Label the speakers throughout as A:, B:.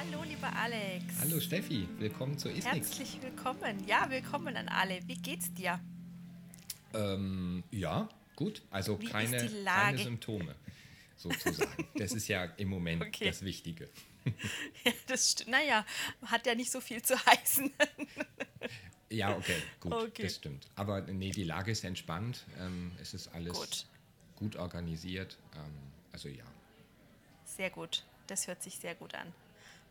A: Hallo, lieber Alex.
B: Hallo Steffi, willkommen zu Isnix.
A: Herzlich willkommen. Ja, willkommen an alle. Wie geht's dir?
B: Ähm, ja, gut. Also keine, keine Symptome, sozusagen. das ist ja im Moment okay. das Wichtige.
A: ja, das stimmt. Naja, hat ja nicht so viel zu heißen.
B: ja, okay, gut, okay. das stimmt. Aber nee, die Lage ist entspannt. Ähm, es ist alles gut, gut organisiert. Ähm, also ja.
A: Sehr gut. Das hört sich sehr gut an.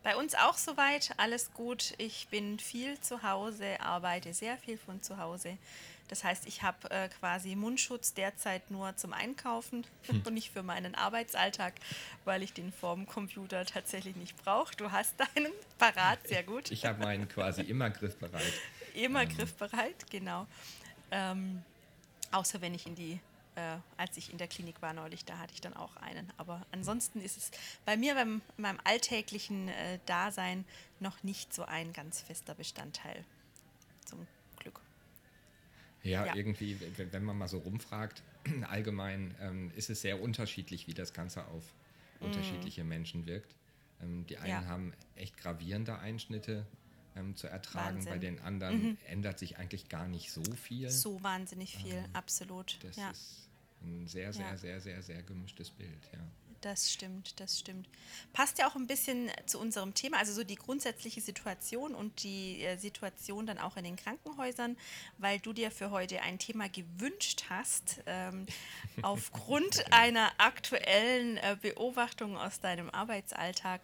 A: Bei uns auch soweit, alles gut. Ich bin viel zu Hause, arbeite sehr viel von zu Hause. Das heißt, ich habe äh, quasi Mundschutz derzeit nur zum Einkaufen hm. und nicht für meinen Arbeitsalltag, weil ich den vorm Computer tatsächlich nicht brauche. Du hast deinen parat, sehr gut.
B: Ich habe meinen quasi immer griffbereit.
A: Immer ähm. griffbereit, genau. Ähm, außer wenn ich in die äh, als ich in der Klinik war neulich, da hatte ich dann auch einen. Aber ansonsten ist es bei mir beim meinem alltäglichen äh, Dasein noch nicht so ein ganz fester Bestandteil. Zum Glück.
B: Ja, ja. irgendwie, wenn man mal so rumfragt, allgemein ähm, ist es sehr unterschiedlich, wie das Ganze auf mm. unterschiedliche Menschen wirkt. Ähm, die einen ja. haben echt gravierende Einschnitte ähm, zu ertragen, Wahnsinn. bei den anderen mhm. ändert sich eigentlich gar nicht so viel.
A: So wahnsinnig viel, ähm, absolut.
B: Das ja. ist ein sehr, sehr, ja. sehr, sehr, sehr gemischtes Bild, ja.
A: Das stimmt, das stimmt. Passt ja auch ein bisschen zu unserem Thema, also so die grundsätzliche Situation und die äh, Situation dann auch in den Krankenhäusern, weil du dir für heute ein Thema gewünscht hast, ähm, aufgrund einer aktuellen äh, Beobachtung aus deinem Arbeitsalltag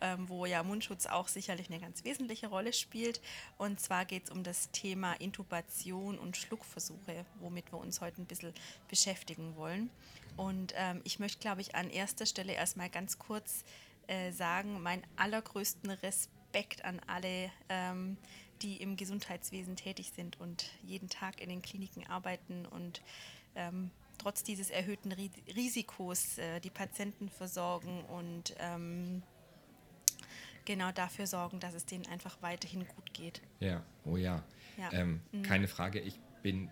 A: ähm, wo ja Mundschutz auch sicherlich eine ganz wesentliche Rolle spielt. Und zwar geht es um das Thema Intubation und Schluckversuche, womit wir uns heute ein bisschen beschäftigen wollen. Und ähm, ich möchte, glaube ich, an erster Stelle erstmal ganz kurz äh, sagen, meinen allergrößten Respekt an alle, ähm, die im Gesundheitswesen tätig sind und jeden Tag in den Kliniken arbeiten und ähm, trotz dieses erhöhten Risikos äh, die Patienten versorgen und ähm, genau dafür sorgen, dass es denen einfach weiterhin gut geht.
B: Ja, oh ja. ja. Ähm, mhm. Keine Frage, ich bin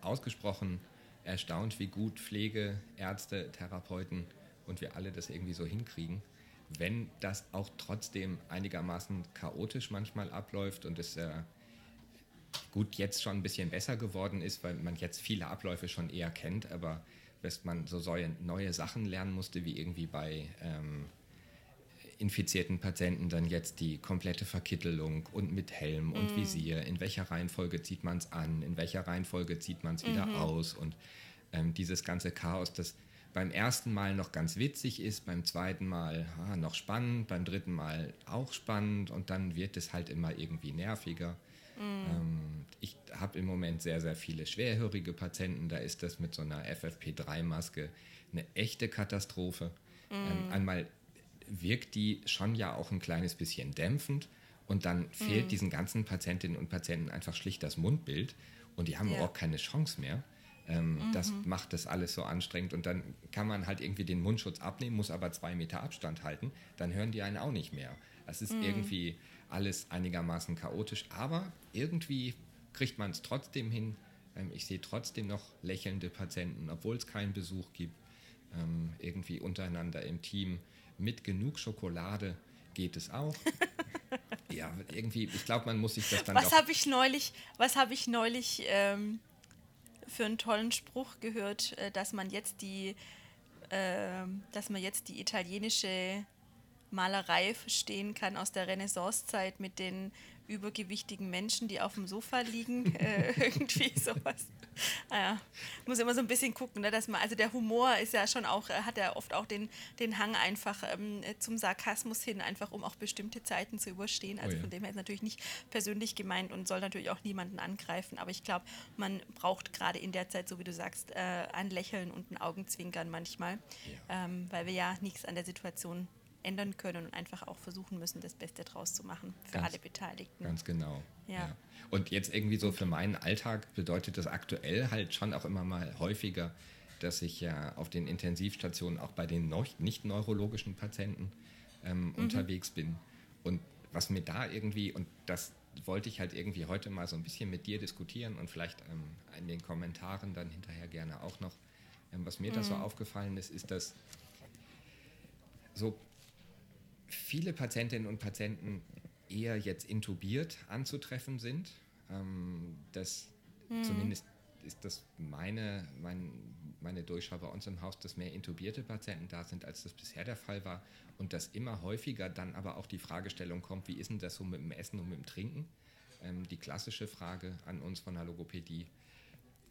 B: ausgesprochen erstaunt, wie gut Pflege, Ärzte, Therapeuten und wir alle das irgendwie so hinkriegen. Wenn das auch trotzdem einigermaßen chaotisch manchmal abläuft und es äh, gut jetzt schon ein bisschen besser geworden ist, weil man jetzt viele Abläufe schon eher kennt, aber dass man so neue Sachen lernen musste, wie irgendwie bei ähm, infizierten Patienten dann jetzt die komplette Verkittelung und mit Helm und mm. Visier. In welcher Reihenfolge zieht man es an? In welcher Reihenfolge zieht man es wieder mhm. aus? Und ähm, dieses ganze Chaos, das beim ersten Mal noch ganz witzig ist, beim zweiten Mal ah, noch spannend, beim dritten Mal auch spannend und dann wird es halt immer irgendwie nerviger. Mm. Ähm, ich habe im Moment sehr, sehr viele schwerhörige Patienten, da ist das mit so einer FFP3-Maske eine echte Katastrophe. Mm. Ähm, einmal wirkt die schon ja auch ein kleines bisschen dämpfend und dann fehlt mhm. diesen ganzen Patientinnen und Patienten einfach schlicht das Mundbild und die haben ja. überhaupt keine Chance mehr. Ähm, mhm. Das macht das alles so anstrengend und dann kann man halt irgendwie den Mundschutz abnehmen, muss aber zwei Meter Abstand halten, dann hören die einen auch nicht mehr. Es ist mhm. irgendwie alles einigermaßen chaotisch, aber irgendwie kriegt man es trotzdem hin. Ähm, ich sehe trotzdem noch lächelnde Patienten, obwohl es keinen Besuch gibt. Ähm, irgendwie untereinander im Team mit genug Schokolade geht es auch. ja, irgendwie, ich glaube, man muss sich das dann.
A: Was habe ich neulich, was habe ich neulich ähm, für einen tollen Spruch gehört, äh, dass man jetzt die, äh, dass man jetzt die italienische Malerei verstehen kann aus der Renaissancezeit mit den übergewichtigen Menschen, die auf dem Sofa liegen, äh, irgendwie sowas. Naja, muss immer so ein bisschen gucken, ne, dass man, also der Humor ist ja schon auch, äh, hat ja oft auch den, den Hang einfach ähm, zum Sarkasmus hin, einfach um auch bestimmte Zeiten zu überstehen. Also oh ja. von dem her ist natürlich nicht persönlich gemeint und soll natürlich auch niemanden angreifen, aber ich glaube, man braucht gerade in der Zeit, so wie du sagst, äh, ein Lächeln und ein Augenzwinkern manchmal, ja. ähm, weil wir ja nichts an der Situation ändern können und einfach auch versuchen müssen, das Beste draus zu machen für ganz, alle Beteiligten.
B: Ganz genau. Ja. ja. Und jetzt irgendwie so für meinen Alltag bedeutet das aktuell halt schon auch immer mal häufiger, dass ich ja auf den Intensivstationen auch bei den nicht neurologischen Patienten ähm, mhm. unterwegs bin. Und was mir da irgendwie, und das wollte ich halt irgendwie heute mal so ein bisschen mit dir diskutieren und vielleicht ähm, in den Kommentaren dann hinterher gerne auch noch, ähm, was mir mhm. da so aufgefallen ist, ist, dass so viele Patientinnen und Patienten eher jetzt intubiert anzutreffen sind. Ähm, das hm. zumindest ist das meine, mein, meine Durchschau bei uns im Haus, dass mehr intubierte Patienten da sind, als das bisher der Fall war. Und dass immer häufiger dann aber auch die Fragestellung kommt, wie ist denn das so mit dem Essen und mit dem Trinken? Ähm, die klassische Frage an uns von der Logopädie,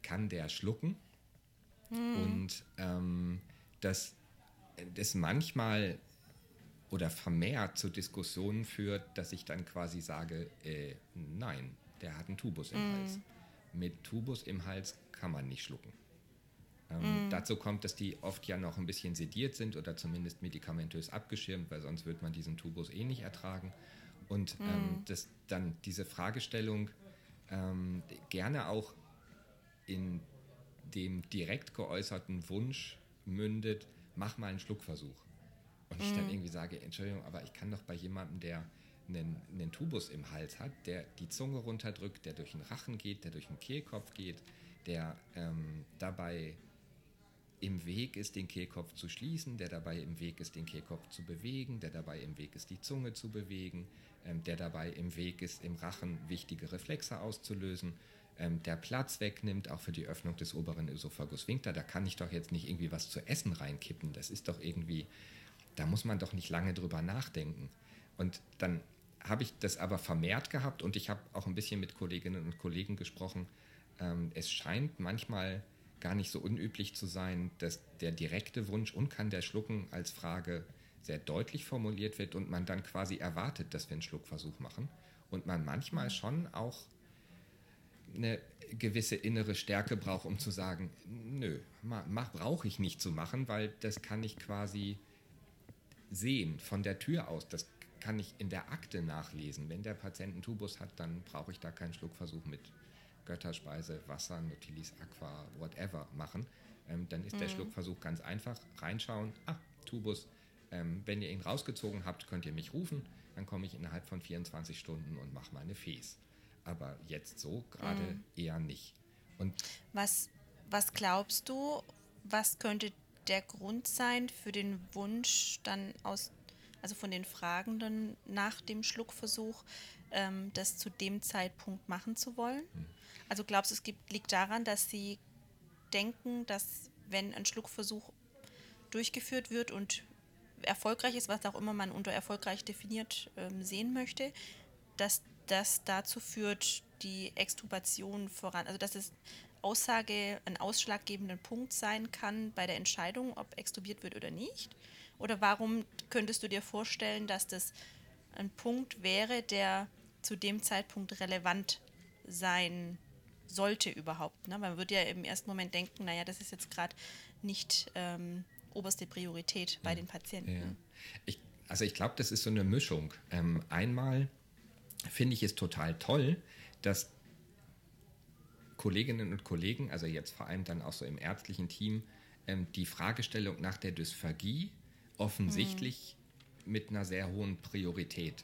B: kann der schlucken? Hm. Und ähm, dass das manchmal oder vermehrt zu Diskussionen führt, dass ich dann quasi sage, äh, nein, der hat einen Tubus im mm. Hals. Mit Tubus im Hals kann man nicht schlucken. Ähm, mm. Dazu kommt, dass die oft ja noch ein bisschen sediert sind oder zumindest medikamentös abgeschirmt, weil sonst wird man diesen Tubus eh nicht ertragen. Und mm. ähm, dass dann diese Fragestellung ähm, gerne auch in dem direkt geäußerten Wunsch mündet, mach mal einen Schluckversuch. Und ich dann irgendwie sage, Entschuldigung, aber ich kann doch bei jemandem, der einen, einen Tubus im Hals hat, der die Zunge runterdrückt, der durch den Rachen geht, der durch den Kehlkopf geht, der ähm, dabei im Weg ist, den Kehlkopf zu schließen, der dabei im Weg ist, den Kehlkopf zu bewegen, der dabei im Weg ist, die Zunge zu bewegen, ähm, der dabei im Weg ist, im Rachen wichtige Reflexe auszulösen, ähm, der Platz wegnimmt, auch für die Öffnung des oberen Esophagus Winkter. Da kann ich doch jetzt nicht irgendwie was zu essen reinkippen. Das ist doch irgendwie, da muss man doch nicht lange drüber nachdenken. Und dann habe ich das aber vermehrt gehabt und ich habe auch ein bisschen mit Kolleginnen und Kollegen gesprochen. Ähm, es scheint manchmal gar nicht so unüblich zu sein, dass der direkte Wunsch und kann der schlucken als Frage sehr deutlich formuliert wird und man dann quasi erwartet, dass wir einen Schluckversuch machen und man manchmal schon auch eine gewisse innere Stärke braucht, um zu sagen, nö, brauche ich nicht zu machen, weil das kann ich quasi sehen von der Tür aus. Das kann ich in der Akte nachlesen. Wenn der Patient einen Tubus hat, dann brauche ich da keinen Schluckversuch mit Götterspeise, Wasser, Nautilis Aqua, whatever machen. Ähm, dann ist mhm. der Schluckversuch ganz einfach. Reinschauen, ah, Tubus. Ähm, wenn ihr ihn rausgezogen habt, könnt ihr mich rufen. Dann komme ich innerhalb von 24 Stunden und mache meine Fes. Aber jetzt so gerade mhm. eher nicht. Und
A: was, was glaubst du, was könnte der Grund sein für den Wunsch dann aus, also von den Fragenden nach dem Schluckversuch, ähm, das zu dem Zeitpunkt machen zu wollen? Mhm. Also glaubst du, es gibt, liegt daran, dass sie denken, dass wenn ein Schluckversuch durchgeführt wird und erfolgreich ist, was auch immer man unter erfolgreich definiert ähm, sehen möchte, dass das dazu führt, die Extubation voran, also dass es Aussage ein ausschlaggebender Punkt sein kann bei der Entscheidung, ob extubiert wird oder nicht? Oder warum könntest du dir vorstellen, dass das ein Punkt wäre, der zu dem Zeitpunkt relevant sein sollte überhaupt? Ne? Man würde ja im ersten Moment denken, naja, das ist jetzt gerade nicht ähm, oberste Priorität bei den Patienten. Ja.
B: Ich, also ich glaube, das ist so eine Mischung. Ähm, einmal finde ich es total toll, dass Kolleginnen und Kollegen, also jetzt vor allem dann auch so im ärztlichen Team, ähm, die Fragestellung nach der Dysphagie offensichtlich mhm. mit einer sehr hohen Priorität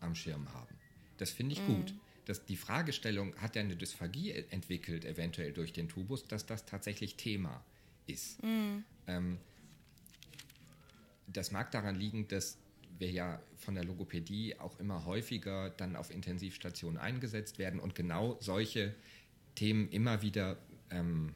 B: am Schirm haben. Das finde ich mhm. gut. Dass die Fragestellung, hat er eine Dysphagie entwickelt, eventuell durch den Tubus, dass das tatsächlich Thema ist. Mhm. Ähm, das mag daran liegen, dass wir ja von der Logopädie auch immer häufiger dann auf Intensivstationen eingesetzt werden und genau solche Themen immer wieder ähm,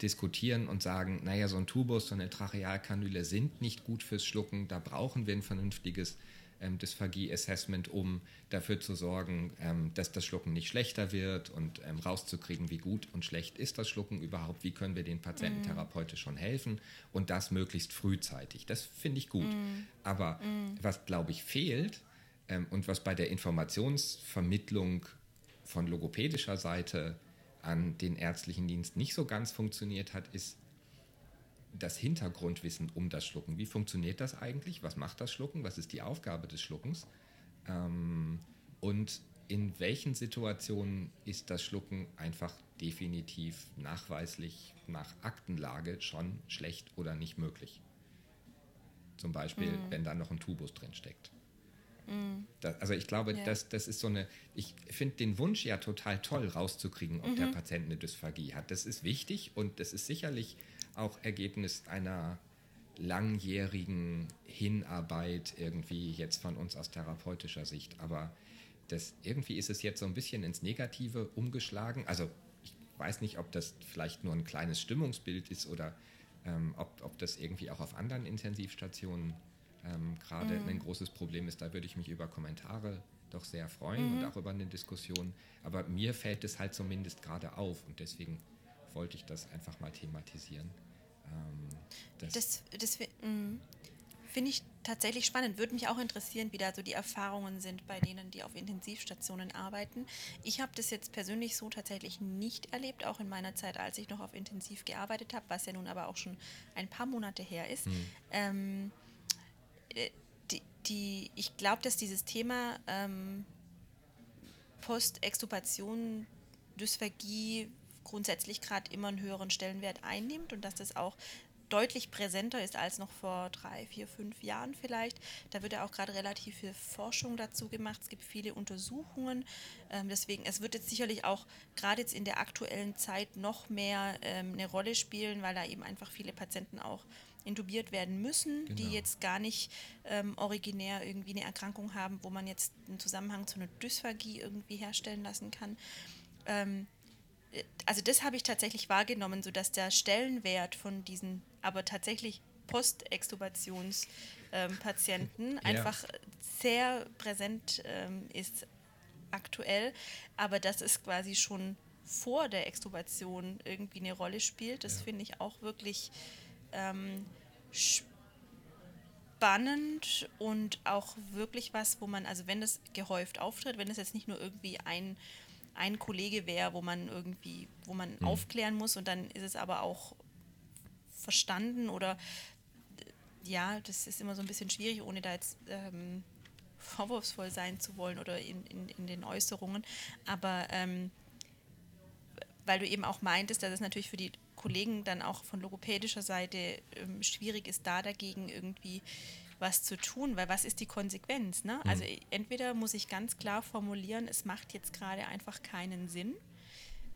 B: diskutieren und sagen, naja, so ein Tubus, so eine Trachealkanüle sind nicht gut fürs Schlucken, da brauchen wir ein vernünftiges ähm, Dysphagie-Assessment, um dafür zu sorgen, ähm, dass das Schlucken nicht schlechter wird und ähm, rauszukriegen, wie gut und schlecht ist das Schlucken überhaupt, wie können wir den Patienten mhm. therapeutisch schon helfen und das möglichst frühzeitig. Das finde ich gut. Mm. Aber mm. was, glaube ich, fehlt ähm, und was bei der Informationsvermittlung von logopädischer Seite an den ärztlichen Dienst nicht so ganz funktioniert hat, ist das Hintergrundwissen um das Schlucken. Wie funktioniert das eigentlich? Was macht das Schlucken? Was ist die Aufgabe des Schluckens? Ähm, und in welchen Situationen ist das Schlucken einfach definitiv nachweislich nach Aktenlage schon schlecht oder nicht möglich? Zum Beispiel, mhm. wenn da noch ein Tubus drin steckt. Mhm. Das, also ich glaube, ja. das, das ist so eine, ich finde den Wunsch ja total toll rauszukriegen, ob mhm. der Patient eine Dysphagie hat. Das ist wichtig und das ist sicherlich auch Ergebnis einer langjährigen Hinarbeit irgendwie jetzt von uns aus therapeutischer Sicht. Aber das, irgendwie ist es jetzt so ein bisschen ins Negative umgeschlagen. Also ich weiß nicht, ob das vielleicht nur ein kleines Stimmungsbild ist oder ähm, ob, ob das irgendwie auch auf anderen Intensivstationen ähm, gerade mhm. ein großes Problem ist. Da würde ich mich über Kommentare doch sehr freuen mhm. und auch über eine Diskussion. Aber mir fällt es halt zumindest gerade auf und deswegen wollte ich das einfach mal thematisieren.
A: Ähm, das, das, das mm, finde ich tatsächlich spannend. Würde mich auch interessieren, wie da so die Erfahrungen sind bei denen, die auf Intensivstationen arbeiten. Ich habe das jetzt persönlich so tatsächlich nicht erlebt, auch in meiner Zeit, als ich noch auf Intensiv gearbeitet habe, was ja nun aber auch schon ein paar Monate her ist. Mhm. Ähm, äh, die, die, ich glaube, dass dieses Thema ähm, Post-Extubation, Dysphagie grundsätzlich gerade immer einen höheren Stellenwert einnimmt und dass das auch deutlich präsenter ist als noch vor drei, vier, fünf Jahren vielleicht. Da wird ja auch gerade relativ viel Forschung dazu gemacht. Es gibt viele Untersuchungen. Ähm, deswegen, es wird jetzt sicherlich auch gerade jetzt in der aktuellen Zeit noch mehr ähm, eine Rolle spielen, weil da eben einfach viele Patienten auch intubiert werden müssen, genau. die jetzt gar nicht ähm, originär irgendwie eine Erkrankung haben, wo man jetzt einen Zusammenhang zu einer Dysphagie irgendwie herstellen lassen kann. Ähm, äh, also das habe ich tatsächlich wahrgenommen, sodass der Stellenwert von diesen aber tatsächlich Postextubationspatienten ähm, einfach sehr präsent ähm, ist aktuell, aber dass es quasi schon vor der Extubation irgendwie eine Rolle spielt, das ja. finde ich auch wirklich ähm, spannend und auch wirklich was, wo man, also wenn das gehäuft auftritt, wenn es jetzt nicht nur irgendwie ein, ein Kollege wäre, wo man irgendwie, wo man mhm. aufklären muss und dann ist es aber auch verstanden oder ja, das ist immer so ein bisschen schwierig, ohne da jetzt ähm, vorwurfsvoll sein zu wollen oder in, in, in den Äußerungen. Aber ähm, weil du eben auch meintest, dass es natürlich für die Kollegen dann auch von logopädischer Seite ähm, schwierig ist, da dagegen irgendwie was zu tun, weil was ist die Konsequenz? Ne? Mhm. Also entweder muss ich ganz klar formulieren, es macht jetzt gerade einfach keinen Sinn.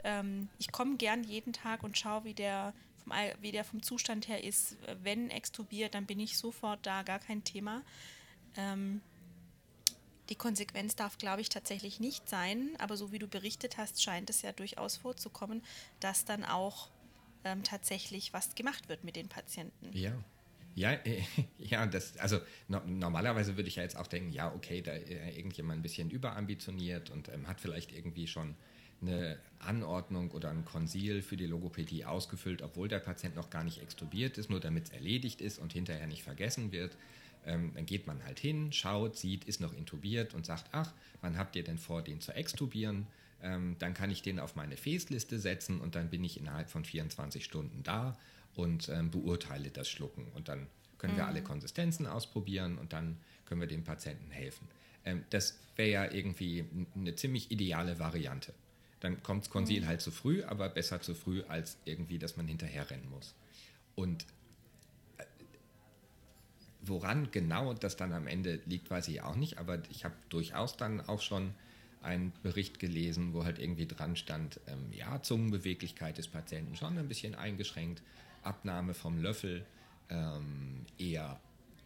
A: Ähm, ich komme gern jeden Tag und schaue, wie der, vom, wie der vom Zustand her ist. Wenn extubiert, dann bin ich sofort da, gar kein Thema. Ähm, die Konsequenz darf, glaube ich, tatsächlich nicht sein, aber so wie du berichtet hast, scheint es ja durchaus vorzukommen, dass dann auch ähm, tatsächlich was gemacht wird mit den Patienten.
B: Ja. Ja, äh, ja, das, also no, normalerweise würde ich ja jetzt auch denken, ja, okay, da äh, irgendjemand ein bisschen überambitioniert und ähm, hat vielleicht irgendwie schon eine Anordnung oder ein Konsil für die Logopädie ausgefüllt, obwohl der Patient noch gar nicht extubiert ist, nur damit es erledigt ist und hinterher nicht vergessen wird. Ähm, dann geht man halt hin, schaut, sieht, ist noch intubiert und sagt, ach, wann habt ihr denn vor, den zu extubieren? Ähm, dann kann ich den auf meine Fäßliste setzen und dann bin ich innerhalb von 24 Stunden da und ähm, beurteile das Schlucken. Und dann können mhm. wir alle Konsistenzen ausprobieren und dann können wir dem Patienten helfen. Ähm, das wäre ja irgendwie eine ziemlich ideale Variante. Dann kommt das Konsil mhm. halt zu früh, aber besser zu früh, als irgendwie, dass man hinterher rennen muss. Und äh, woran genau das dann am Ende liegt, weiß ich auch nicht, aber ich habe durchaus dann auch schon einen Bericht gelesen, wo halt irgendwie dran stand, ähm, ja, Zungenbeweglichkeit des Patienten schon ein bisschen eingeschränkt, Abnahme vom Löffel ähm, eher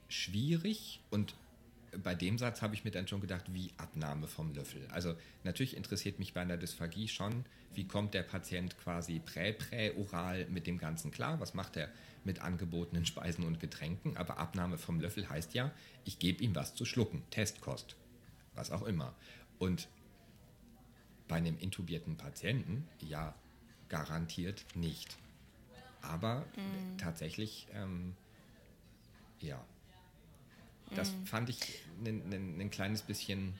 B: schwierig. Und bei dem Satz habe ich mir dann schon gedacht, wie Abnahme vom Löffel. Also natürlich interessiert mich bei einer Dysphagie schon, wie kommt der Patient quasi prä-prä-oral mit dem Ganzen klar, was macht er mit angebotenen Speisen und Getränken, aber Abnahme vom Löffel heißt ja, ich gebe ihm was zu schlucken, Testkost, was auch immer. Und bei einem intubierten Patienten ja garantiert nicht. Aber mm. tatsächlich, ähm, ja, das mm. fand ich ein kleines bisschen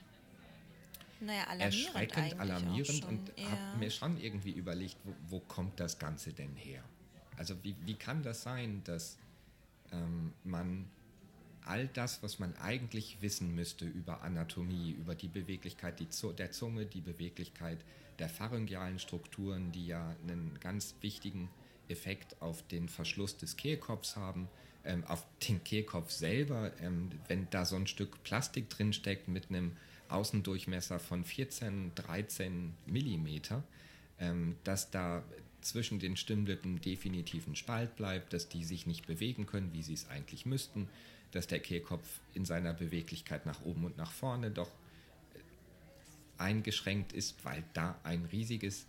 A: naja,
B: erschreckend, alarmierend und ja. habe mir schon irgendwie überlegt, wo, wo, kommt das Ganze denn her? Also wie, wie kann das sein, dass ähm, man all das, was man eigentlich wissen müsste über Anatomie, über die Beweglichkeit der Zunge, die Beweglichkeit der pharyngealen Strukturen, die ja einen ganz wichtigen Effekt auf den Verschluss des Kehlkopfs haben, ähm, auf den Kehlkopf selber, ähm, wenn da so ein Stück Plastik drin steckt mit einem Außendurchmesser von 14, 13 Millimeter, ähm, dass da zwischen den Stimmlippen definitiv ein Spalt bleibt, dass die sich nicht bewegen können, wie sie es eigentlich müssten, dass der Kehlkopf in seiner Beweglichkeit nach oben und nach vorne doch äh, eingeschränkt ist, weil da ein riesiges,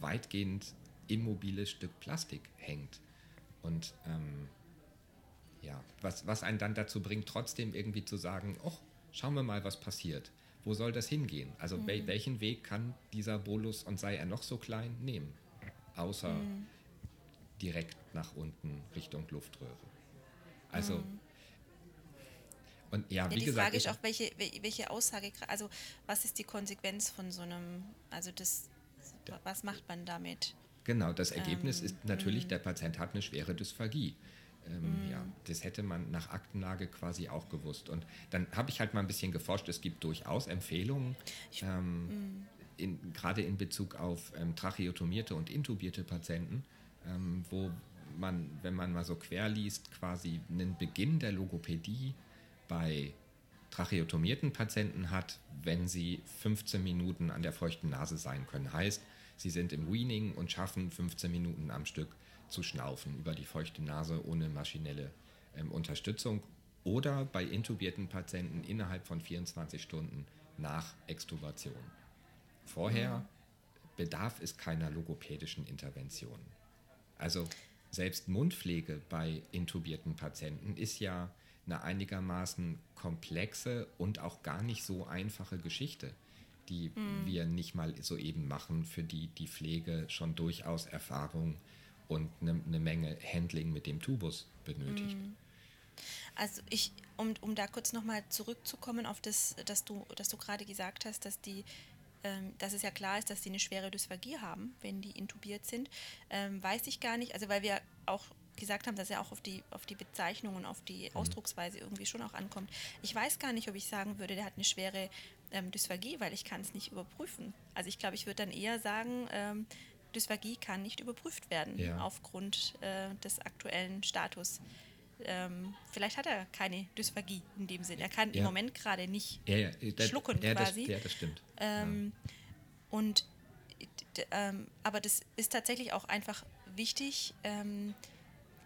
B: weitgehend immobiles Stück Plastik hängt. Und ähm, ja, was, was einen dann dazu bringt, trotzdem irgendwie zu sagen, oh, schauen wir mal, was passiert. Wo soll das hingehen? Also mhm. wel, welchen Weg kann dieser Bolus, und sei er noch so klein, nehmen? Außer mhm. direkt nach unten Richtung Luftröhre. Also, mhm.
A: Und ja, wie ja, die gesagt. Frage ist auch, welche, welche Aussage, also was ist die Konsequenz von so einem, also das, was macht man damit?
B: Genau, das Ergebnis ähm, ist natürlich, mhm. der Patient hat eine schwere Dysphagie. Ähm, mm. Ja, das hätte man nach Aktenlage quasi auch gewusst. Und dann habe ich halt mal ein bisschen geforscht. Es gibt durchaus Empfehlungen, ähm, mm. in, gerade in Bezug auf ähm, tracheotomierte und intubierte Patienten, ähm, wo man, wenn man mal so quer liest, quasi einen Beginn der Logopädie bei tracheotomierten Patienten hat, wenn sie 15 Minuten an der feuchten Nase sein können. Heißt, sie sind im Weaning und schaffen 15 Minuten am Stück zu schnaufen über die feuchte Nase ohne maschinelle ähm, Unterstützung oder bei intubierten Patienten innerhalb von 24 Stunden nach Extubation. Vorher mhm. bedarf es keiner logopädischen Intervention. Also selbst Mundpflege bei intubierten Patienten ist ja eine einigermaßen komplexe und auch gar nicht so einfache Geschichte, die mhm. wir nicht mal soeben machen, für die die Pflege schon durchaus Erfahrung und eine, eine Menge Handling mit dem Tubus benötigt. Mhm.
A: Also ich, um, um da kurz nochmal zurückzukommen auf das, dass du, dass du gerade gesagt hast, dass die ähm, dass es ja klar ist, dass sie eine schwere Dysphagie haben, wenn die intubiert sind, ähm, weiß ich gar nicht. Also weil wir auch gesagt haben, dass er auch auf die, auf die Bezeichnung und auf die mhm. Ausdrucksweise irgendwie schon auch ankommt. Ich weiß gar nicht, ob ich sagen würde, der hat eine schwere ähm, Dysphagie, weil ich kann es nicht überprüfen. Also ich glaube, ich würde dann eher sagen, ähm, Dysphagie kann nicht überprüft werden ja. aufgrund äh, des aktuellen Status. Ähm, vielleicht hat er keine Dysphagie in dem Sinn. Er kann ja. im Moment gerade nicht ja, das, schlucken quasi.
B: Das, ja, das stimmt.
A: Ähm, und ähm, aber das ist tatsächlich auch einfach wichtig, ähm,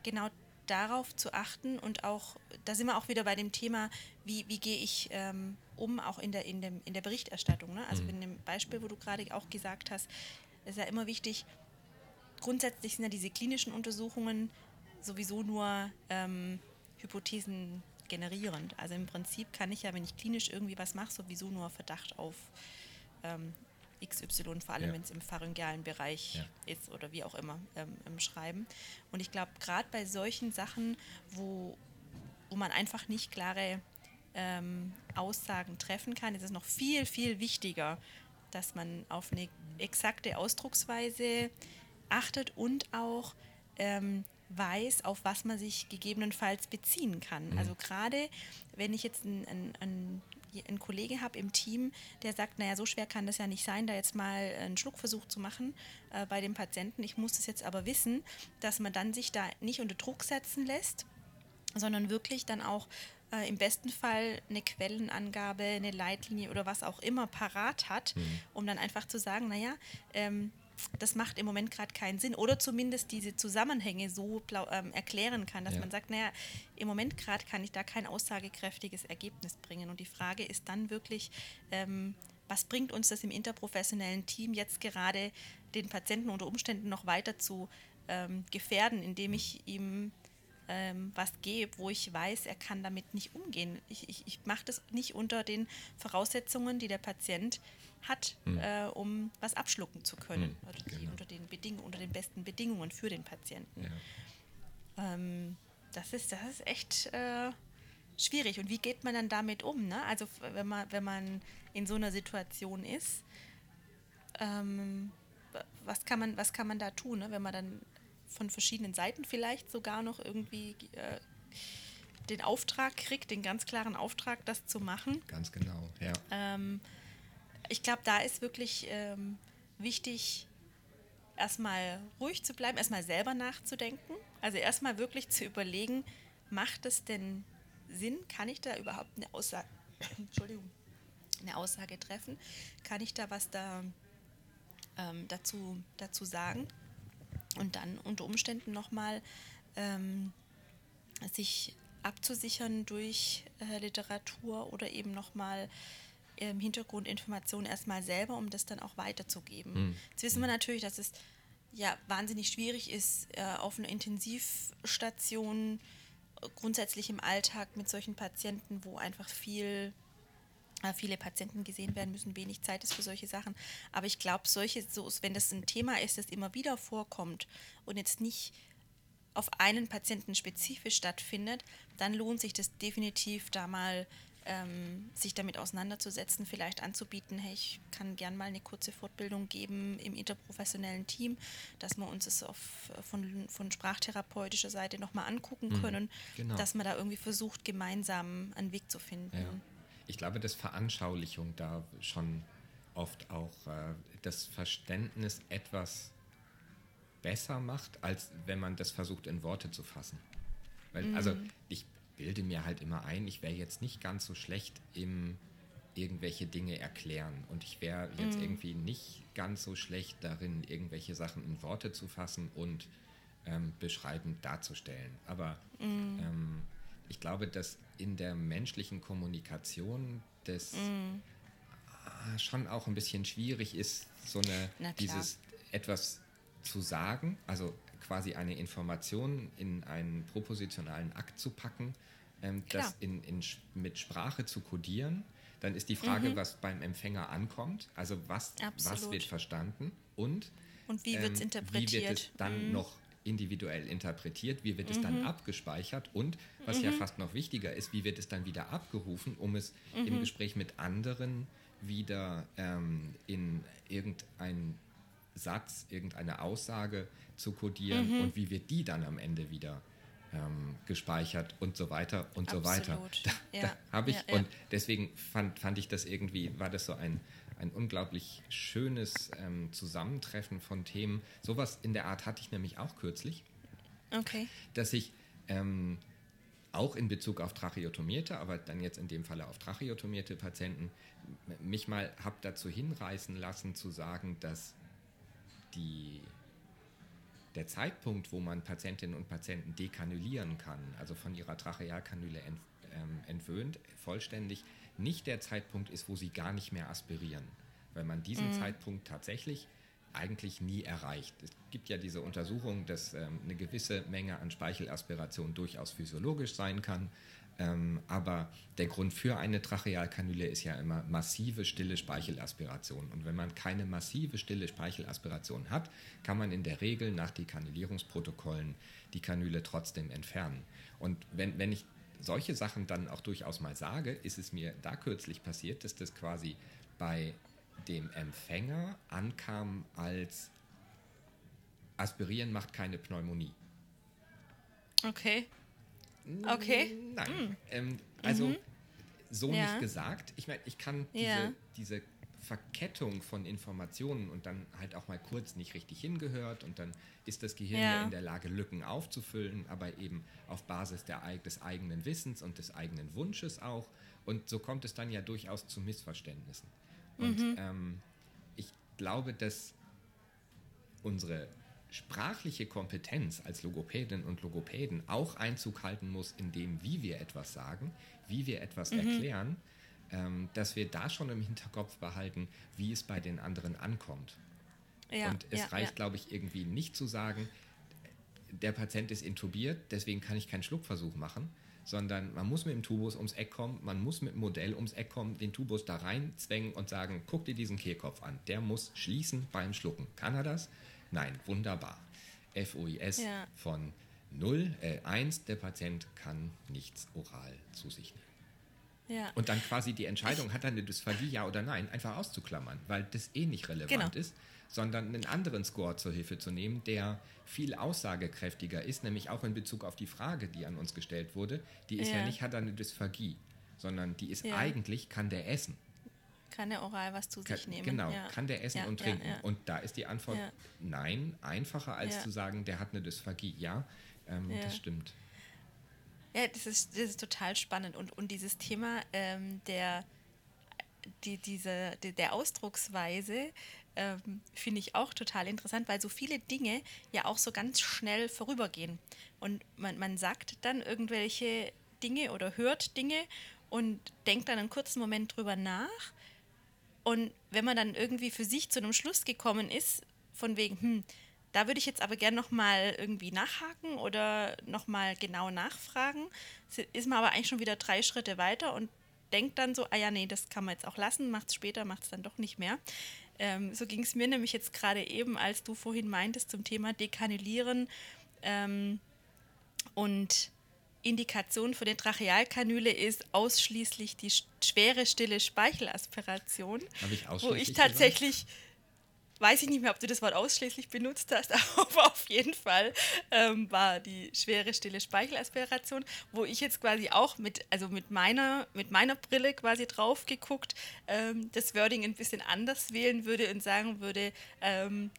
A: genau darauf zu achten und auch, da sind wir auch wieder bei dem Thema, wie, wie gehe ich ähm, um, auch in der, in, dem, in der Berichterstattung. Ne? Also mhm. in dem Beispiel, wo du gerade auch gesagt hast, ist ja immer wichtig, grundsätzlich sind ja diese klinischen Untersuchungen sowieso nur ähm, Hypothesen generierend. Also im Prinzip kann ich ja, wenn ich klinisch irgendwie was mache, sowieso nur Verdacht auf ähm, XY, vor allem ja. wenn es im pharyngealen Bereich ja. ist oder wie auch immer ähm, im Schreiben. Und ich glaube, gerade bei solchen Sachen, wo, wo man einfach nicht klare ähm, Aussagen treffen kann, ist es noch viel, viel wichtiger, dass man auf eine exakte Ausdrucksweise achtet und auch ähm, weiß, auf was man sich gegebenenfalls beziehen kann. Mhm. Also gerade wenn ich jetzt einen, einen, einen Kollege habe im Team, der sagt, naja, so schwer kann das ja nicht sein, da jetzt mal einen Schluckversuch zu machen äh, bei dem Patienten. Ich muss das jetzt aber wissen, dass man dann sich da nicht unter Druck setzen lässt, sondern wirklich dann auch äh, im besten Fall eine Quellenangabe, eine Leitlinie oder was auch immer parat hat, mhm. um dann einfach zu sagen, naja, ähm, das macht im Moment gerade keinen Sinn. Oder zumindest diese Zusammenhänge so ähm, erklären kann, dass ja. man sagt, naja, im Moment gerade kann ich da kein aussagekräftiges Ergebnis bringen. Und die Frage ist dann wirklich, ähm, was bringt uns das im interprofessionellen Team jetzt gerade, den Patienten unter Umständen noch weiter zu ähm, gefährden, indem ich ihm ähm, was gebe, wo ich weiß, er kann damit nicht umgehen. Ich, ich, ich mache das nicht unter den Voraussetzungen, die der Patient hat, mhm. äh, um was abschlucken zu können. Mhm, oder genau. unter, den Bedingungen, unter den besten Bedingungen für den Patienten. Ja. Ähm, das, ist, das ist echt äh, schwierig. Und wie geht man dann damit um? Ne? Also wenn man, wenn man in so einer Situation ist, ähm, was, kann man, was kann man da tun, ne? wenn man dann von verschiedenen Seiten vielleicht sogar noch irgendwie äh, den Auftrag kriegt, den ganz klaren Auftrag, das zu machen.
B: Ganz genau, ja.
A: Ähm, ich glaube, da ist wirklich ähm, wichtig, erstmal ruhig zu bleiben, erstmal selber nachzudenken. Also erstmal wirklich zu überlegen, macht es denn Sinn? Kann ich da überhaupt eine Aussage, Entschuldigung, eine Aussage treffen? Kann ich da was da, ähm, dazu, dazu sagen? Und dann unter Umständen nochmal ähm, sich abzusichern durch äh, Literatur oder eben nochmal ähm, Hintergrundinformationen erstmal selber, um das dann auch weiterzugeben. Mhm. Jetzt wissen wir natürlich, dass es ja wahnsinnig schwierig ist, äh, auf einer Intensivstation äh, grundsätzlich im Alltag mit solchen Patienten, wo einfach viel viele Patienten gesehen werden müssen, wenig Zeit ist für solche Sachen. Aber ich glaube, solche, so, wenn das ein Thema ist, das immer wieder vorkommt und jetzt nicht auf einen Patienten spezifisch stattfindet, dann lohnt sich das definitiv da mal ähm, sich damit auseinanderzusetzen, vielleicht anzubieten, hey, ich kann gern mal eine kurze Fortbildung geben im interprofessionellen Team, dass wir uns es auf, von, von sprachtherapeutischer Seite nochmal angucken mhm, können, genau. dass man da irgendwie versucht, gemeinsam einen Weg zu finden. Ja.
B: Ich glaube, dass Veranschaulichung da schon oft auch äh, das Verständnis etwas besser macht, als wenn man das versucht in Worte zu fassen. Weil, mhm. Also ich bilde mir halt immer ein, ich wäre jetzt nicht ganz so schlecht im irgendwelche Dinge erklären und ich wäre jetzt mhm. irgendwie nicht ganz so schlecht darin, irgendwelche Sachen in Worte zu fassen und ähm, beschreibend darzustellen. Aber mhm. ähm, ich glaube, dass in der menschlichen Kommunikation das mhm. schon auch ein bisschen schwierig ist, so eine dieses etwas zu sagen, also quasi eine Information in einen propositionalen Akt zu packen, ähm, das in, in, mit Sprache zu kodieren. Dann ist die Frage, mhm. was beim Empfänger ankommt, also was, was wird verstanden und,
A: und wie, ähm,
B: interpretiert? wie wird es dann mhm. noch individuell interpretiert, wie wird es dann mhm. abgespeichert und, was ja mhm. fast noch wichtiger ist, wie wird es dann wieder abgerufen, um es im mhm. Gespräch mit anderen wieder ähm, in irgendein Satz, irgendeine Aussage zu kodieren mhm. und wie wird die dann am Ende wieder ähm, gespeichert und so weiter und Absolut. so weiter. Da, ja. da habe ich, ja, ja. und deswegen fand, fand ich das irgendwie, war das so ein, ein unglaublich schönes ähm, Zusammentreffen von Themen. Sowas in der Art hatte ich nämlich auch kürzlich.
A: Okay.
B: Dass ich ähm, auch in Bezug auf tracheotomierte, aber dann jetzt in dem Falle auf tracheotomierte Patienten, mich mal habe dazu hinreißen lassen zu sagen, dass die, der Zeitpunkt, wo man Patientinnen und Patienten dekanulieren kann, also von ihrer Trachealkanüle ent, ähm, entwöhnt, vollständig, nicht der Zeitpunkt ist, wo sie gar nicht mehr aspirieren. Weil man diesen mhm. Zeitpunkt tatsächlich eigentlich nie erreicht. Es gibt ja diese Untersuchung, dass ähm, eine gewisse Menge an Speichelaspiration durchaus physiologisch sein kann. Ähm, aber der Grund für eine Trachealkanüle ist ja immer massive stille Speichelaspiration. Und wenn man keine massive stille Speichelaspiration hat, kann man in der Regel nach Dekanulierungsprotokollen die Kanüle trotzdem entfernen. Und wenn, wenn ich solche Sachen dann auch durchaus mal sage, ist es mir da kürzlich passiert, dass das quasi bei dem Empfänger ankam als Aspirieren macht keine Pneumonie.
A: Okay. Okay.
B: Nein. Mhm. Ähm, also mhm. so ja. nicht gesagt. Ich meine, ich kann diese, ja. diese Verkettung von Informationen und dann halt auch mal kurz nicht richtig hingehört und dann ist das Gehirn ja, ja in der Lage, Lücken aufzufüllen, aber eben auf Basis der, des eigenen Wissens und des eigenen Wunsches auch. Und so kommt es dann ja durchaus zu Missverständnissen. Und mhm. ähm, ich glaube, dass unsere sprachliche Kompetenz als Logopädinnen und Logopäden auch Einzug halten muss in dem, wie wir etwas sagen, wie wir etwas mhm. erklären, dass wir da schon im Hinterkopf behalten, wie es bei den anderen ankommt. Ja, und es ja, reicht, ja. glaube ich, irgendwie nicht zu sagen, der Patient ist intubiert, deswegen kann ich keinen Schluckversuch machen, sondern man muss mit dem Tubus ums Eck kommen, man muss mit dem Modell ums Eck kommen, den Tubus da reinzwängen und sagen, guck dir diesen Kehlkopf an, der muss schließen beim Schlucken. Kann er das? Nein, wunderbar. FOIS von 0, äh, 1, der Patient kann nichts oral zu sich nehmen. Ja. Und dann quasi die Entscheidung, hat er eine Dysphagie, ja oder nein, einfach auszuklammern, weil das eh nicht relevant genau. ist, sondern einen anderen Score zur Hilfe zu nehmen, der viel aussagekräftiger ist, nämlich auch in Bezug auf die Frage, die an uns gestellt wurde. Die ist ja, ja nicht, hat er eine Dysphagie, sondern die ist ja. eigentlich, kann der essen.
A: Kann der oral was zu sich nehmen?
B: Genau, kann der essen und trinken? Und da ist die Antwort nein, einfacher als zu sagen, der hat eine Dysphagie. Ja, ähm, das stimmt.
A: Ja, das ist, das ist total spannend. Und, und dieses Thema ähm, der, die, diese, die, der Ausdrucksweise ähm, finde ich auch total interessant, weil so viele Dinge ja auch so ganz schnell vorübergehen. Und man, man sagt dann irgendwelche Dinge oder hört Dinge und denkt dann einen kurzen Moment drüber nach. Und wenn man dann irgendwie für sich zu einem Schluss gekommen ist, von wegen, hm, da würde ich jetzt aber gerne nochmal irgendwie nachhaken oder nochmal genau nachfragen, ist man aber eigentlich schon wieder drei Schritte weiter und denkt dann so, ah ja, nee, das kann man jetzt auch lassen, macht es später, macht es dann doch nicht mehr. Ähm, so ging es mir nämlich jetzt gerade eben, als du vorhin meintest zum Thema Dekanülieren ähm, und Indikation für die Trachealkanüle ist ausschließlich die schwere stille Speichelaspiration,
B: ich
A: wo ich tatsächlich gesagt? Weiß ich nicht mehr, ob du das Wort ausschließlich benutzt hast, aber auf jeden Fall ähm, war die schwere stille Speichelaspiration, wo ich jetzt quasi auch mit, also mit meiner, mit meiner Brille quasi drauf geguckt, ähm, das Wording ein bisschen anders wählen würde und sagen würde, ähm,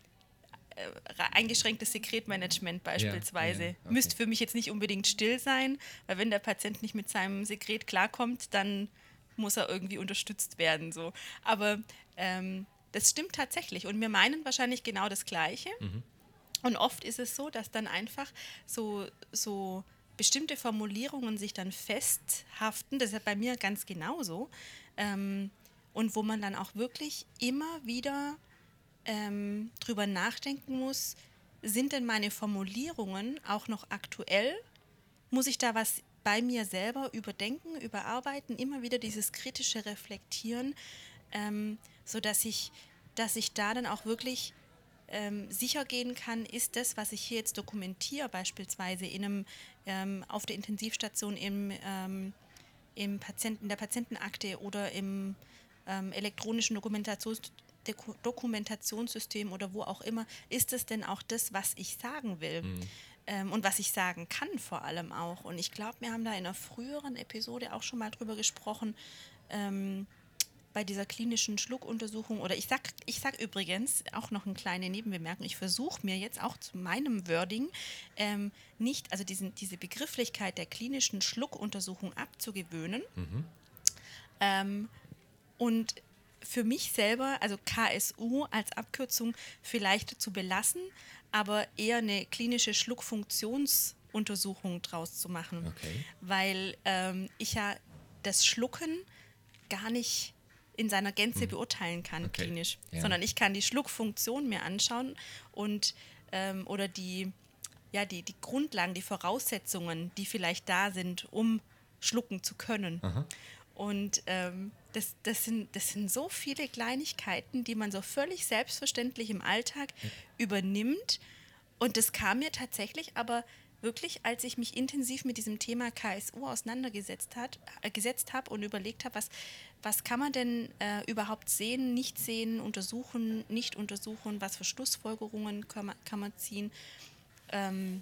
A: äh, eingeschränktes Sekretmanagement beispielsweise. Ja, ja, okay. Müsste für mich jetzt nicht unbedingt still sein, weil wenn der Patient nicht mit seinem Sekret klarkommt, dann muss er irgendwie unterstützt werden. So. Aber ähm, das stimmt tatsächlich. Und wir meinen wahrscheinlich genau das Gleiche. Mhm. Und oft ist es so, dass dann einfach so, so bestimmte Formulierungen sich dann festhaften. Das ist ja bei mir ganz genauso. Ähm, und wo man dann auch wirklich immer wieder ähm, drüber nachdenken muss, sind denn meine Formulierungen auch noch aktuell? Muss ich da was bei mir selber überdenken, überarbeiten, immer wieder dieses kritische Reflektieren? Ähm, sodass ich, dass ich da dann auch wirklich ähm, sicher gehen kann, ist das, was ich hier jetzt dokumentiere, beispielsweise in einem, ähm, auf der Intensivstation im, ähm, im Patienten, in der Patientenakte oder im ähm, elektronischen Dokumentations Dokumentationssystem oder wo auch immer, ist es denn auch das, was ich sagen will? Mhm. Ähm, und was ich sagen kann vor allem auch. Und ich glaube, wir haben da in einer früheren Episode auch schon mal drüber gesprochen, ähm, bei dieser klinischen Schluckuntersuchung, oder ich sag, ich sag übrigens auch noch eine kleine Nebenbemerkung, ich versuche mir jetzt auch zu meinem Wording ähm, nicht, also diesen, diese Begrifflichkeit der klinischen Schluckuntersuchung abzugewöhnen. Mhm. Ähm, und für mich selber, also KSU als Abkürzung vielleicht zu belassen, aber eher eine klinische Schluckfunktionsuntersuchung draus zu machen. Okay. Weil ähm, ich ja das Schlucken gar nicht in seiner Gänze hm. beurteilen kann, okay. klinisch. Ja. Sondern ich kann die Schluckfunktion mir anschauen und ähm, oder die, ja, die, die Grundlagen, die Voraussetzungen, die vielleicht da sind, um schlucken zu können. Aha. Und ähm, das, das, sind, das sind so viele Kleinigkeiten, die man so völlig selbstverständlich im Alltag ja. übernimmt. Und das kam mir tatsächlich aber wirklich, als ich mich intensiv mit diesem Thema KSU auseinandergesetzt äh, gesetzt habe und überlegt habe, was, was kann man denn äh, überhaupt sehen, nicht sehen, untersuchen, nicht untersuchen, was für Schlussfolgerungen kann man, kann man ziehen. Ähm,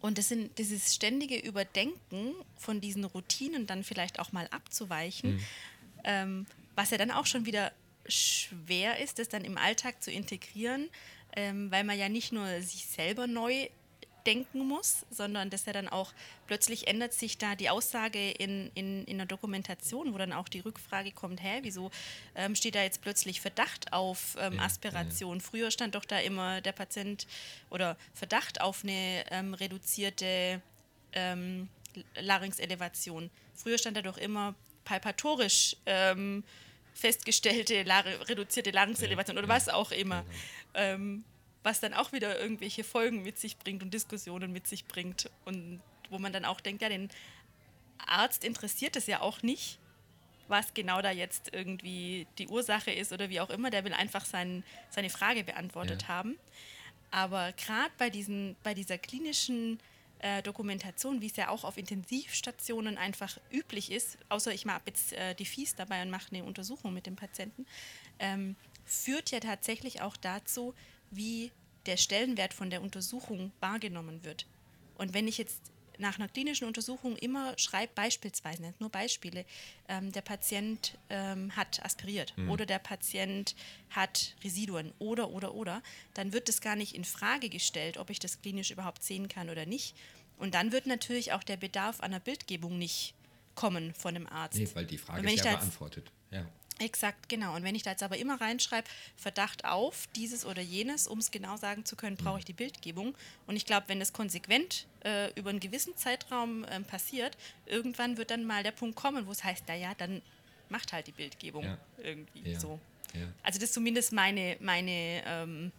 A: und das sind dieses ständige Überdenken von diesen Routinen dann vielleicht auch mal abzuweichen, mhm. ähm, was ja dann auch schon wieder schwer ist, das dann im Alltag zu integrieren, ähm, weil man ja nicht nur sich selber neu denken muss, sondern dass er dann auch plötzlich ändert sich da die Aussage in, in, in der Dokumentation, wo dann auch die Rückfrage kommt, hä, wieso ähm, steht da jetzt plötzlich Verdacht auf ähm, Aspiration? Früher stand doch da immer der Patient oder Verdacht auf eine ähm, reduzierte ähm, Larynxelevation. Früher stand da doch immer palpatorisch ähm, festgestellte Lar reduzierte Larynxelevation oder was auch immer. Ähm, was dann auch wieder irgendwelche Folgen mit sich bringt und Diskussionen mit sich bringt. Und wo man dann auch denkt, ja, den Arzt interessiert es ja auch nicht, was genau da jetzt irgendwie die Ursache ist oder wie auch immer. Der will einfach sein, seine Frage beantwortet ja. haben. Aber gerade bei, bei dieser klinischen äh, Dokumentation, wie es ja auch auf Intensivstationen einfach üblich ist, außer ich mache jetzt äh, die Fies dabei und mache eine Untersuchung mit dem Patienten, ähm, führt ja tatsächlich auch dazu, wie der Stellenwert von der Untersuchung wahrgenommen wird. Und wenn ich jetzt nach einer klinischen Untersuchung immer schreibe, beispielsweise, nur Beispiele, ähm, der Patient ähm, hat aspiriert mhm. oder der Patient hat Residuen oder, oder, oder, dann wird das gar nicht in Frage gestellt, ob ich das klinisch überhaupt sehen kann oder nicht. Und dann wird natürlich auch der Bedarf einer Bildgebung nicht kommen von dem Arzt.
B: Nee, weil die Frage ist ja beantwortet. Ja.
A: Exakt, genau. Und wenn ich da jetzt aber immer reinschreibe, Verdacht auf dieses oder jenes, um es genau sagen zu können, brauche ich die Bildgebung. Und ich glaube, wenn das konsequent äh, über einen gewissen Zeitraum äh, passiert, irgendwann wird dann mal der Punkt kommen, wo es heißt, naja, dann macht halt die Bildgebung ja. irgendwie ja. so. Ja. Also das ist zumindest meine, meine ähm,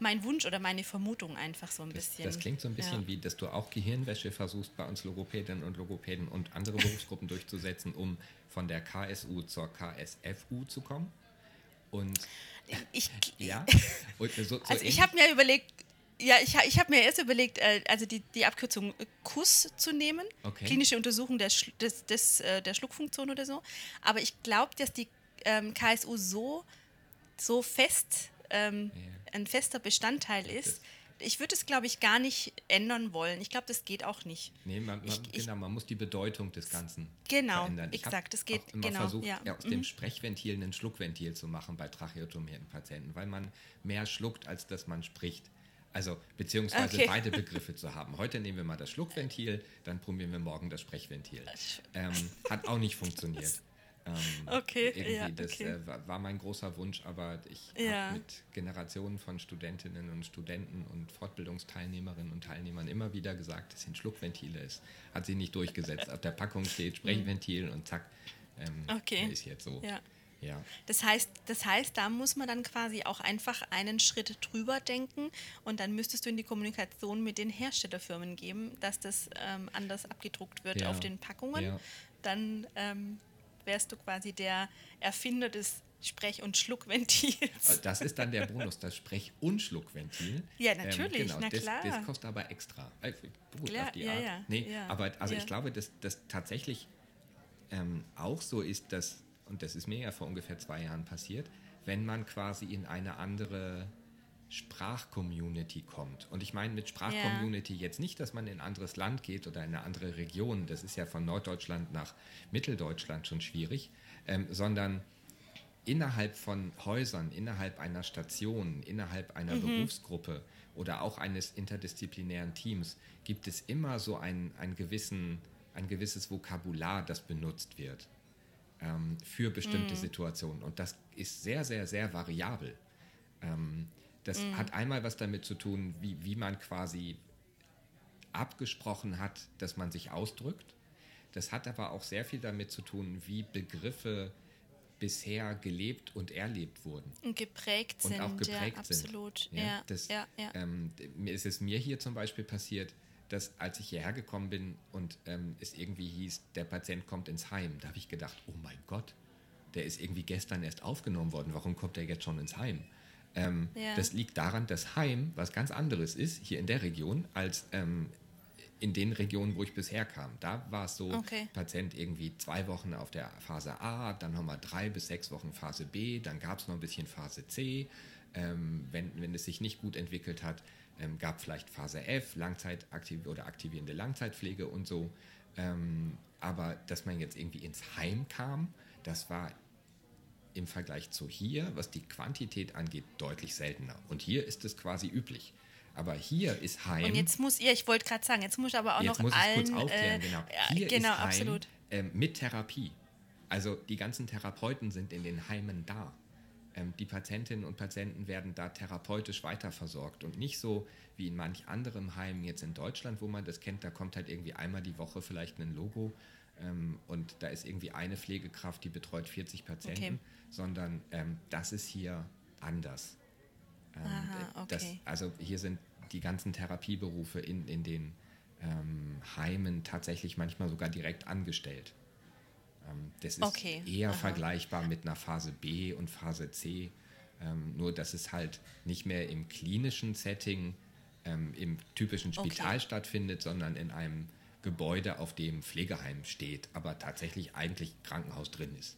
A: mein Wunsch oder meine Vermutung einfach so ein
B: das,
A: bisschen.
B: Das klingt so ein bisschen ja. wie, dass du auch Gehirnwäsche versuchst, bei uns Logopädinnen und Logopäden und andere Berufsgruppen durchzusetzen, um von der KSU zur KSFU zu kommen. Und
A: ich,
B: ja,
A: und so, so also ich habe mir überlegt, ja, ich, ich habe mir erst überlegt, äh, also die, die Abkürzung KUS zu nehmen, okay. klinische Untersuchung der, des, des, äh, der Schluckfunktion oder so. Aber ich glaube, dass die ähm, KSU so, so fest ähm, ja ein fester Bestandteil ist. Ich würde es, glaube ich, gar nicht ändern wollen. Ich glaube, das geht auch nicht.
B: Nee, man, man, ich, genau, man muss die Bedeutung des Ganzen
A: genau, verändern. Ich exakt, es geht
B: immer
A: genau,
B: versucht, ja. aus mhm. dem Sprechventil ein Schluckventil zu machen bei tracheotomierten Patienten, weil man mehr schluckt, als dass man spricht. Also beziehungsweise okay. beide Begriffe zu haben. Heute nehmen wir mal das Schluckventil, dann probieren wir morgen das Sprechventil. Ähm, hat auch nicht funktioniert. Ähm,
A: okay,
B: irgendwie,
A: ja,
B: das
A: okay.
B: äh, war, war, mein großer Wunsch, aber ich ja. habe mit Generationen von Studentinnen und Studenten und Fortbildungsteilnehmerinnen und Teilnehmern immer wieder gesagt, das sind Schluckventile. Es hat sich nicht durchgesetzt. Auf der Packung steht Sprechventil und zack, ähm,
A: okay.
B: ist jetzt so.
A: Ja.
B: Ja.
A: Das heißt, das heißt, da muss man dann quasi auch einfach einen Schritt drüber denken und dann müsstest du in die Kommunikation mit den Herstellerfirmen geben, dass das ähm, anders abgedruckt wird ja. auf den Packungen. Ja. Dann ähm, wärst du quasi der Erfinder des Sprech- und Schluckventils.
B: Das ist dann der Bonus, das Sprech- und Schluckventil.
A: Ja, natürlich, ähm, genau, na
B: das,
A: klar.
B: Das kostet aber extra. Äh, gut,
A: klar,
B: auf die
A: ja,
B: Art.
A: Ja,
B: nee,
A: ja,
B: aber also ich glaube, dass das tatsächlich ähm, auch so ist, dass, und das ist mir ja vor ungefähr zwei Jahren passiert, wenn man quasi in eine andere Sprachcommunity kommt. Und ich meine mit Sprachcommunity ja. jetzt nicht, dass man in ein anderes Land geht oder in eine andere Region, das ist ja von Norddeutschland nach Mitteldeutschland schon schwierig, ähm, sondern innerhalb von Häusern, innerhalb einer Station, innerhalb einer mhm. Berufsgruppe oder auch eines interdisziplinären Teams gibt es immer so ein, ein, gewissen, ein gewisses Vokabular, das benutzt wird ähm, für bestimmte mhm. Situationen. Und das ist sehr, sehr, sehr variabel. Ähm, das mhm. hat einmal was damit zu tun, wie, wie man quasi abgesprochen hat, dass man sich ausdrückt. Das hat aber auch sehr viel damit zu tun, wie Begriffe bisher gelebt und erlebt wurden.
A: Und geprägt sind.
B: Und auch geprägt
A: ja,
B: sind.
A: absolut.
B: Ja,
A: ja,
B: das,
A: ja, ja.
B: Ähm, es ist mir hier zum Beispiel passiert, dass als ich hierher gekommen bin und ähm, es irgendwie hieß, der Patient kommt ins Heim, da habe ich gedacht, oh mein Gott, der ist irgendwie gestern erst aufgenommen worden, warum kommt der jetzt schon ins Heim? Ähm, ja. Das liegt daran, dass Heim was ganz anderes ist hier in der Region als ähm, in den Regionen, wo ich bisher kam. Da war es so,
A: okay.
B: Patient irgendwie zwei Wochen auf der Phase A, dann nochmal drei bis sechs Wochen Phase B, dann gab es noch ein bisschen Phase C. Ähm, wenn, wenn es sich nicht gut entwickelt hat, ähm, gab vielleicht Phase F, Langzeitaktiv oder aktivierende Langzeitpflege und so. Ähm, aber dass man jetzt irgendwie ins Heim kam, das war im Vergleich zu hier, was die Quantität angeht, deutlich seltener. Und hier ist es quasi üblich. Aber hier ist Heim.
A: Und jetzt muss ihr, ich wollte gerade sagen, jetzt muss ich aber auch
B: jetzt
A: noch
B: muss
A: allen.
B: Kurz aufklären,
A: äh,
B: genau. Hier
A: genau,
B: ist Heim,
A: absolut.
B: Ähm, mit Therapie. Also die ganzen Therapeuten sind in den Heimen da. Ähm, die Patientinnen und Patienten werden da therapeutisch weiterversorgt und nicht so wie in manch anderem Heim jetzt in Deutschland, wo man das kennt, da kommt halt irgendwie einmal die Woche vielleicht ein Logo und da ist irgendwie eine Pflegekraft, die betreut 40 Patienten, okay. sondern ähm, das ist hier anders.
A: Ähm, Aha, okay.
B: das, also hier sind die ganzen Therapieberufe in, in den ähm, Heimen tatsächlich manchmal sogar direkt angestellt. Ähm, das ist
A: okay.
B: eher
A: Aha.
B: vergleichbar mit einer Phase B und Phase C, ähm, nur dass es halt nicht mehr im klinischen Setting, ähm, im typischen Spital
A: Okay.
B: stattfindet, sondern in einem Gebäude, auf dem Pflegeheim steht, aber tatsächlich eigentlich Krankenhaus drin ist.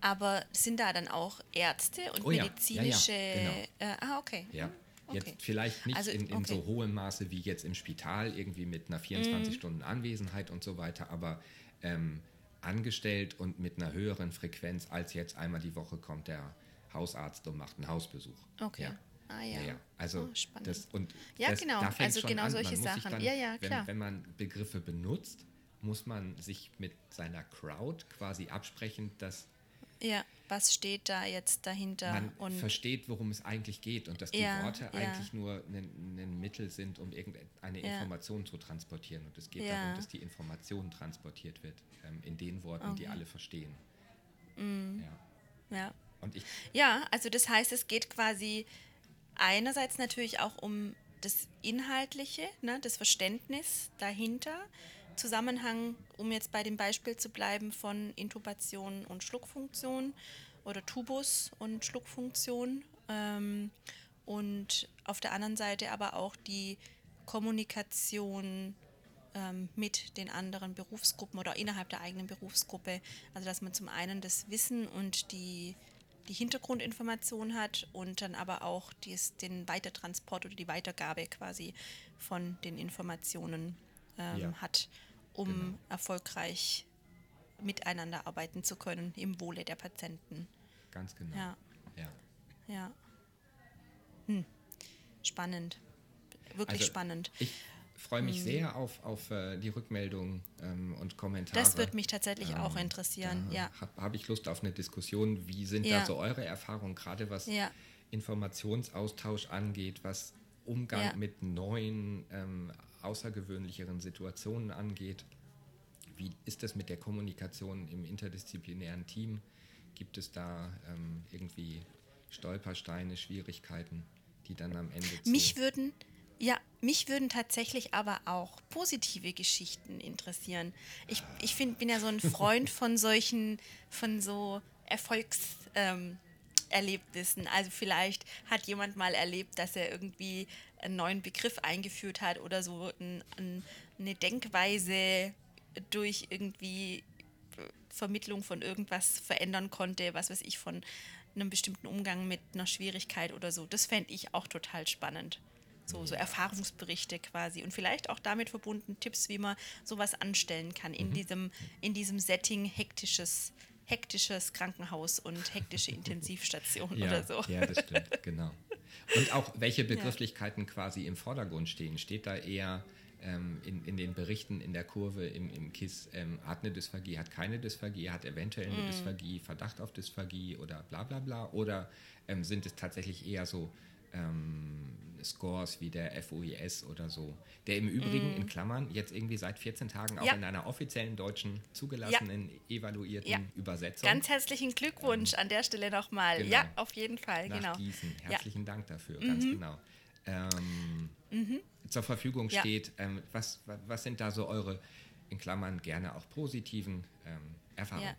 A: Aber sind da dann auch Ärzte und
B: Oh ja, ja, ja,
A: medizinische.
B: genau.
A: äh, ah, okay.
B: Ja.
A: Hm, Okay.
B: Jetzt vielleicht nicht
A: Also,
B: in, in
A: okay.
B: so hohem Maße wie jetzt im Spital, irgendwie mit einer 24 Stunden Anwesenheit und so weiter, aber ähm, angestellt und mit einer höheren Frequenz als jetzt einmal die Woche kommt der Hausarzt und macht einen Hausbesuch.
A: Okay.
B: Ja.
A: Ah ja.
B: Ja. Also
A: Oh, spannend.
B: das und
A: Ja,
B: das,
A: genau.
B: da
A: Also genau
B: an.
A: solche Sachen.
B: Dann,
A: Ja, ja, klar.
B: Wenn, wenn man Begriffe benutzt, muss man sich mit seiner Crowd quasi absprechen, dass
A: ja, was steht da jetzt dahinter?
B: man und versteht, worum es eigentlich geht und dass die ja, Worte ja. eigentlich nur ein, ein, Mittel sind, um irgendeine ja. Information zu transportieren. Und es geht darum, dass die Information transportiert wird ähm, in den Worten, okay. die alle verstehen.
A: Mhm. Ja.
B: ja. Und ich
A: ja, also das heißt, es geht quasi einerseits natürlich auch um das Inhaltliche, ne, das Verständnis dahinter. Zusammenhang, um jetzt bei dem Beispiel zu bleiben, von Intubation und Schluckfunktion oder Tubus und Schluckfunktion. Ähm, und auf der anderen Seite aber auch die Kommunikation ähm, mit den anderen Berufsgruppen oder innerhalb der eigenen Berufsgruppe. Also dass man zum einen das Wissen und die, die Hintergrundinformation hat und dann aber auch dies, den Weitertransport oder die Weitergabe quasi von den Informationen ähm, ja. hat, um genau. erfolgreich miteinander arbeiten zu können im Wohle der Patienten.
B: Ganz genau.
A: Ja.
B: Ja.
A: ja. Hm. Spannend. Wirklich also spannend.
B: Ich freue mich hm. sehr auf, auf äh, die Rückmeldungen ähm, und Kommentare.
A: Das würde mich tatsächlich ähm, auch interessieren. Ja.
B: Habe hab ich Lust auf eine Diskussion. Wie sind ja. da so eure Erfahrungen, gerade was ja. Informationsaustausch angeht, was Umgang ja. mit neuen, ähm, außergewöhnlicheren Situationen angeht? Wie ist das mit der Kommunikation im interdisziplinären Team? Gibt es da ähm, irgendwie Stolpersteine, Schwierigkeiten, die dann am Ende.
A: Mich würden, ja, mich würden tatsächlich aber auch positive Geschichten interessieren. Ich, ich find, bin ja so ein Freund von solchen, von so Erfolgserlebnissen. Ähm, also vielleicht hat jemand mal erlebt, dass er irgendwie einen neuen Begriff eingeführt hat oder so ein, ein, eine Denkweise durch irgendwie Vermittlung von irgendwas verändern konnte, was weiß ich, von einem bestimmten Umgang mit einer Schwierigkeit oder so. Das fände ich auch total spannend so, so Erfahrungsberichte quasi und vielleicht auch damit verbunden Tipps, wie man sowas anstellen kann in, mhm. diesem, in diesem Setting hektisches, hektisches Krankenhaus und hektische Intensivstation
B: ja,
A: oder so.
B: Ja, das stimmt, genau. Und auch welche Begrifflichkeiten ja. quasi im Vordergrund stehen. Steht da eher ähm, in, in den Berichten in der Kurve im, im KISS, ähm, hat eine Dysphagie, hat keine Dysphagie, hat eventuell eine mm. Dysphagie, Verdacht auf Dysphagie oder bla bla bla? Oder ähm, sind es tatsächlich eher so ähm, Scores wie der FOIS oder so, der im Übrigen mm. in Klammern jetzt irgendwie seit 14 Tagen auch ja. in einer offiziellen deutschen zugelassenen, ja. evaluierten ja. Übersetzung.
A: Ganz herzlichen Glückwunsch ähm, an der Stelle nochmal. Genau. Ja, auf jeden Fall.
B: Nach
A: genau.
B: Gießen. Herzlichen Dank dafür, mhm. ganz genau. Ähm, mhm. Zur Verfügung steht, ähm, was, was sind da so eure, in Klammern gerne auch positiven ähm, Erfahrungen?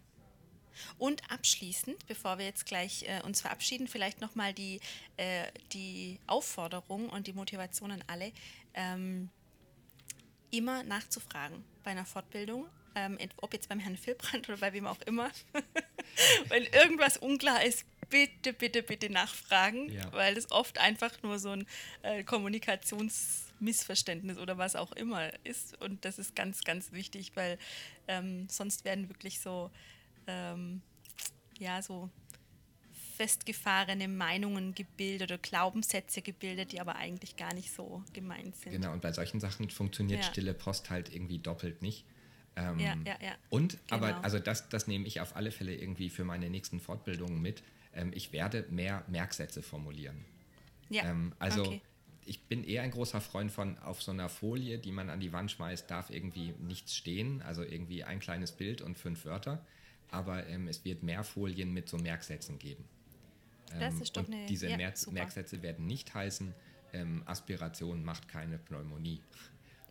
A: Und abschließend, bevor wir jetzt gleich äh, uns verabschieden, vielleicht nochmal die, äh, die Aufforderung und die Motivation an alle, ähm, immer nachzufragen bei einer Fortbildung, ähm, ob jetzt beim Herrn Filbrand oder bei wem auch immer. Wenn irgendwas unklar ist, bitte, bitte, bitte nachfragen, ja. weil es oft einfach nur so ein äh, Kommunikationsmissverständnis oder was auch immer ist. Und das ist ganz, ganz wichtig, weil ähm, sonst werden wirklich so ähm, ja, so festgefahrene Meinungen gebildet oder Glaubenssätze gebildet, die aber eigentlich gar nicht so gemeint sind.
B: Genau, und bei solchen Sachen funktioniert ja. stille Post halt irgendwie doppelt nicht.
A: Ähm, ja, ja, ja.
B: Und, genau. aber also das, das nehme ich auf alle Fälle irgendwie für meine nächsten Fortbildungen mit. Ähm, ich werde mehr Merksätze formulieren.
A: Ja.
B: Ähm, also okay. ich bin eher ein großer Freund von auf so einer Folie, die man an die Wand schmeißt, darf irgendwie nichts stehen. Also irgendwie ein kleines Bild und fünf Wörter aber ähm, es wird mehr Folien mit so Merksätzen geben.
A: Ähm, das ist doch
B: und
A: eine,
B: diese ja, Merk Merksätze werden nicht heißen, ähm, Aspiration macht keine Pneumonie.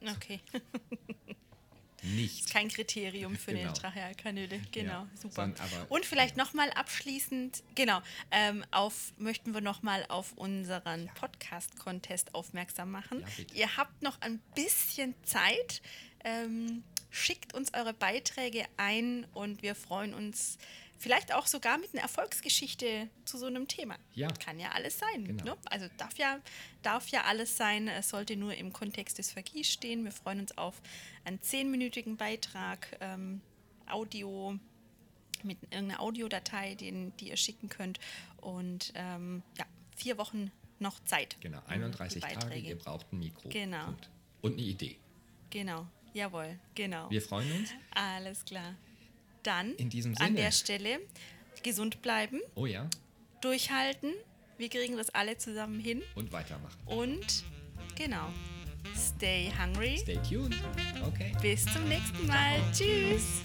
A: Okay.
B: nicht.
A: Ist kein Kriterium für genau. eine Trachealkanüle. Genau, ja, super. Und vielleicht ja. nochmal abschließend, genau, ähm, auf, möchten wir nochmal auf unseren ja. Podcast-Contest aufmerksam machen. Ihr habt noch ein bisschen Zeit. Ähm, Schickt uns eure Beiträge ein und wir freuen uns vielleicht auch sogar mit einer Erfolgsgeschichte zu so einem Thema.
B: Ja.
A: Kann ja alles sein.
B: Genau.
A: Ne? Also darf ja, darf ja alles sein. Es sollte nur im Kontext des Vergehens stehen. Wir freuen uns auf einen zehnminütigen Beitrag, ähm, Audio mit irgendeiner Audiodatei, den, die ihr schicken könnt. Und ähm, ja, vier Wochen noch Zeit.
B: Genau, 31 Tage, ihr braucht ein Mikro.
A: Genau.
B: Punkt. Und eine Idee.
A: Genau. Jawohl, genau.
B: Wir freuen uns.
A: Alles klar. Dann
B: In diesem Sinne.
A: an der Stelle gesund bleiben,
B: Oh ja.
A: durchhalten. Wir kriegen das alle zusammen hin.
B: Und weitermachen.
A: Und genau, stay hungry.
B: Stay tuned. Okay.
A: Bis zum nächsten Mal. Tschüss.